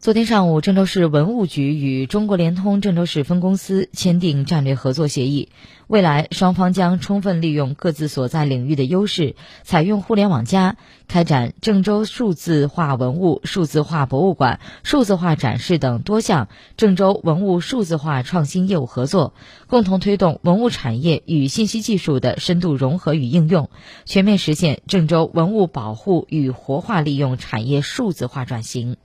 昨天上午郑州市文物局与中国联通郑州市分公司签订战略合作协议未来双方将充分利用各自所在领域的优势采用互联网加开展郑州数字化文物数字化博物馆数字化展示等多项郑州文物数字化创新业务合作共同推动文物产业与信息技术的深度融合与应用全面实现郑州文物保护与活化利用产业数字化转型。